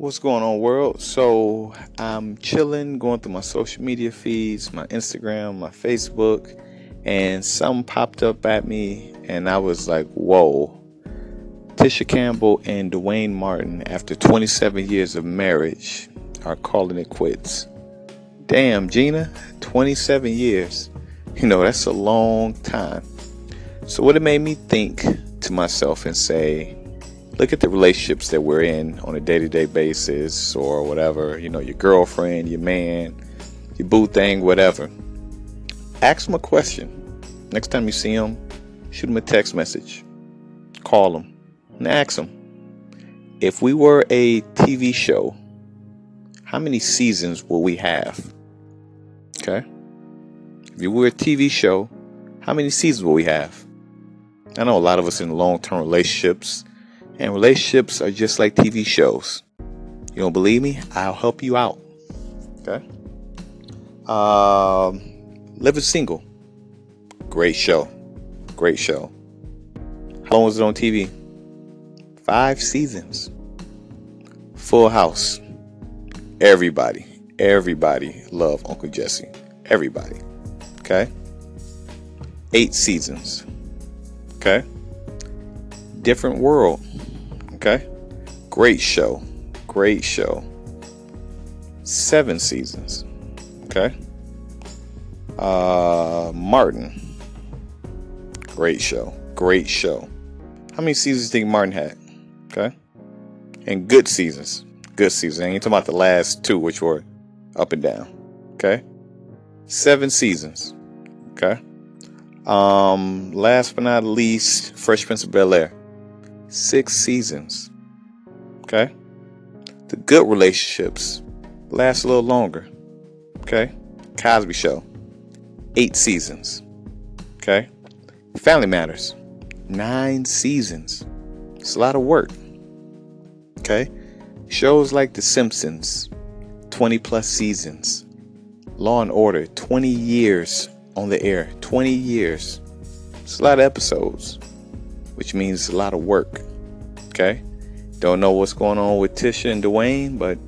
What's going on, world? So I'm chilling, going through my social media feeds, my Instagram, my Facebook, and something popped up at me, and I was like, whoa. Tisha Campbell and Duane Martin, after 27 years of marriage, are calling it quits. Damn, Gina, 27 years. You know, that's a long time. So, what it made me think to myself and say, look at the relationships that we're in on a day-to-day basis or whatever you know your girlfriend your man your boo thing whatever. Ask them a question. Next time you see them shoot them a text message. Call them and ask them if we were a tv show how many seasons will we have? Okay? If you were a tv show how many seasons will we have? I know a lot of us in long-term relationships and relationships are just like TV shows. You don't believe me? I'll help you out. Okay. Um, Living Single. Great show. Great show. How long was it on TV? Five seasons. Full House. Everybody, everybody love Uncle Jesse. Everybody. Okay. Eight seasons. Okay. Different world. Okay? Great show. Great show. Seven seasons. Okay? Uh, Martin. Great show. Great show. How many seasons do you think Martin had? Okay? And good seasons. Good seasons. I ain't talking about the last two, which were up and down. Okay? Seven seasons. Okay? Um, last but not least, Fresh Prince of Bel Air six seasons. Okay? The good relationships last a little longer. Okay? Cosby Show, eight seasons. Okay? Family Matters, nine seasons. It's a lot of work. Okay? Shows like The Simpsons, 20 plus seasons. Law and Order, 20 years on the air. 20 years. It's a lot of episodes which means a lot of work. Okay? Don't know what's going on with Tisha and Duane, but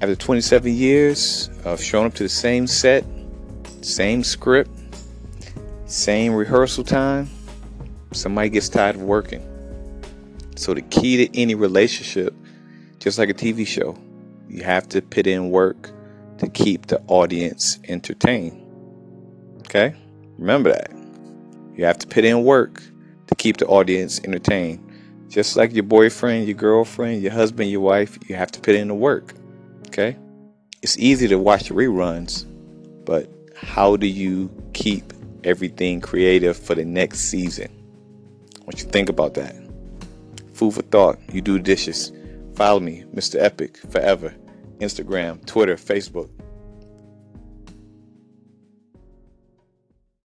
after 27 years of showing up to the same set, same script, same rehearsal time, somebody gets tired of working. So, the key to any relationship, just like a TV show, you have to put in work to keep the audience entertained. Okay? Remember that. You have to put in work to keep the audience entertained. Just like your boyfriend, your girlfriend, your husband, your wife, you have to put in the work. Okay? It's easy to watch the reruns, but how do you keep everything creative for the next season? Want you think about that. Food for thought. You do dishes. Follow me, Mr. Epic, forever. Instagram, Twitter, Facebook.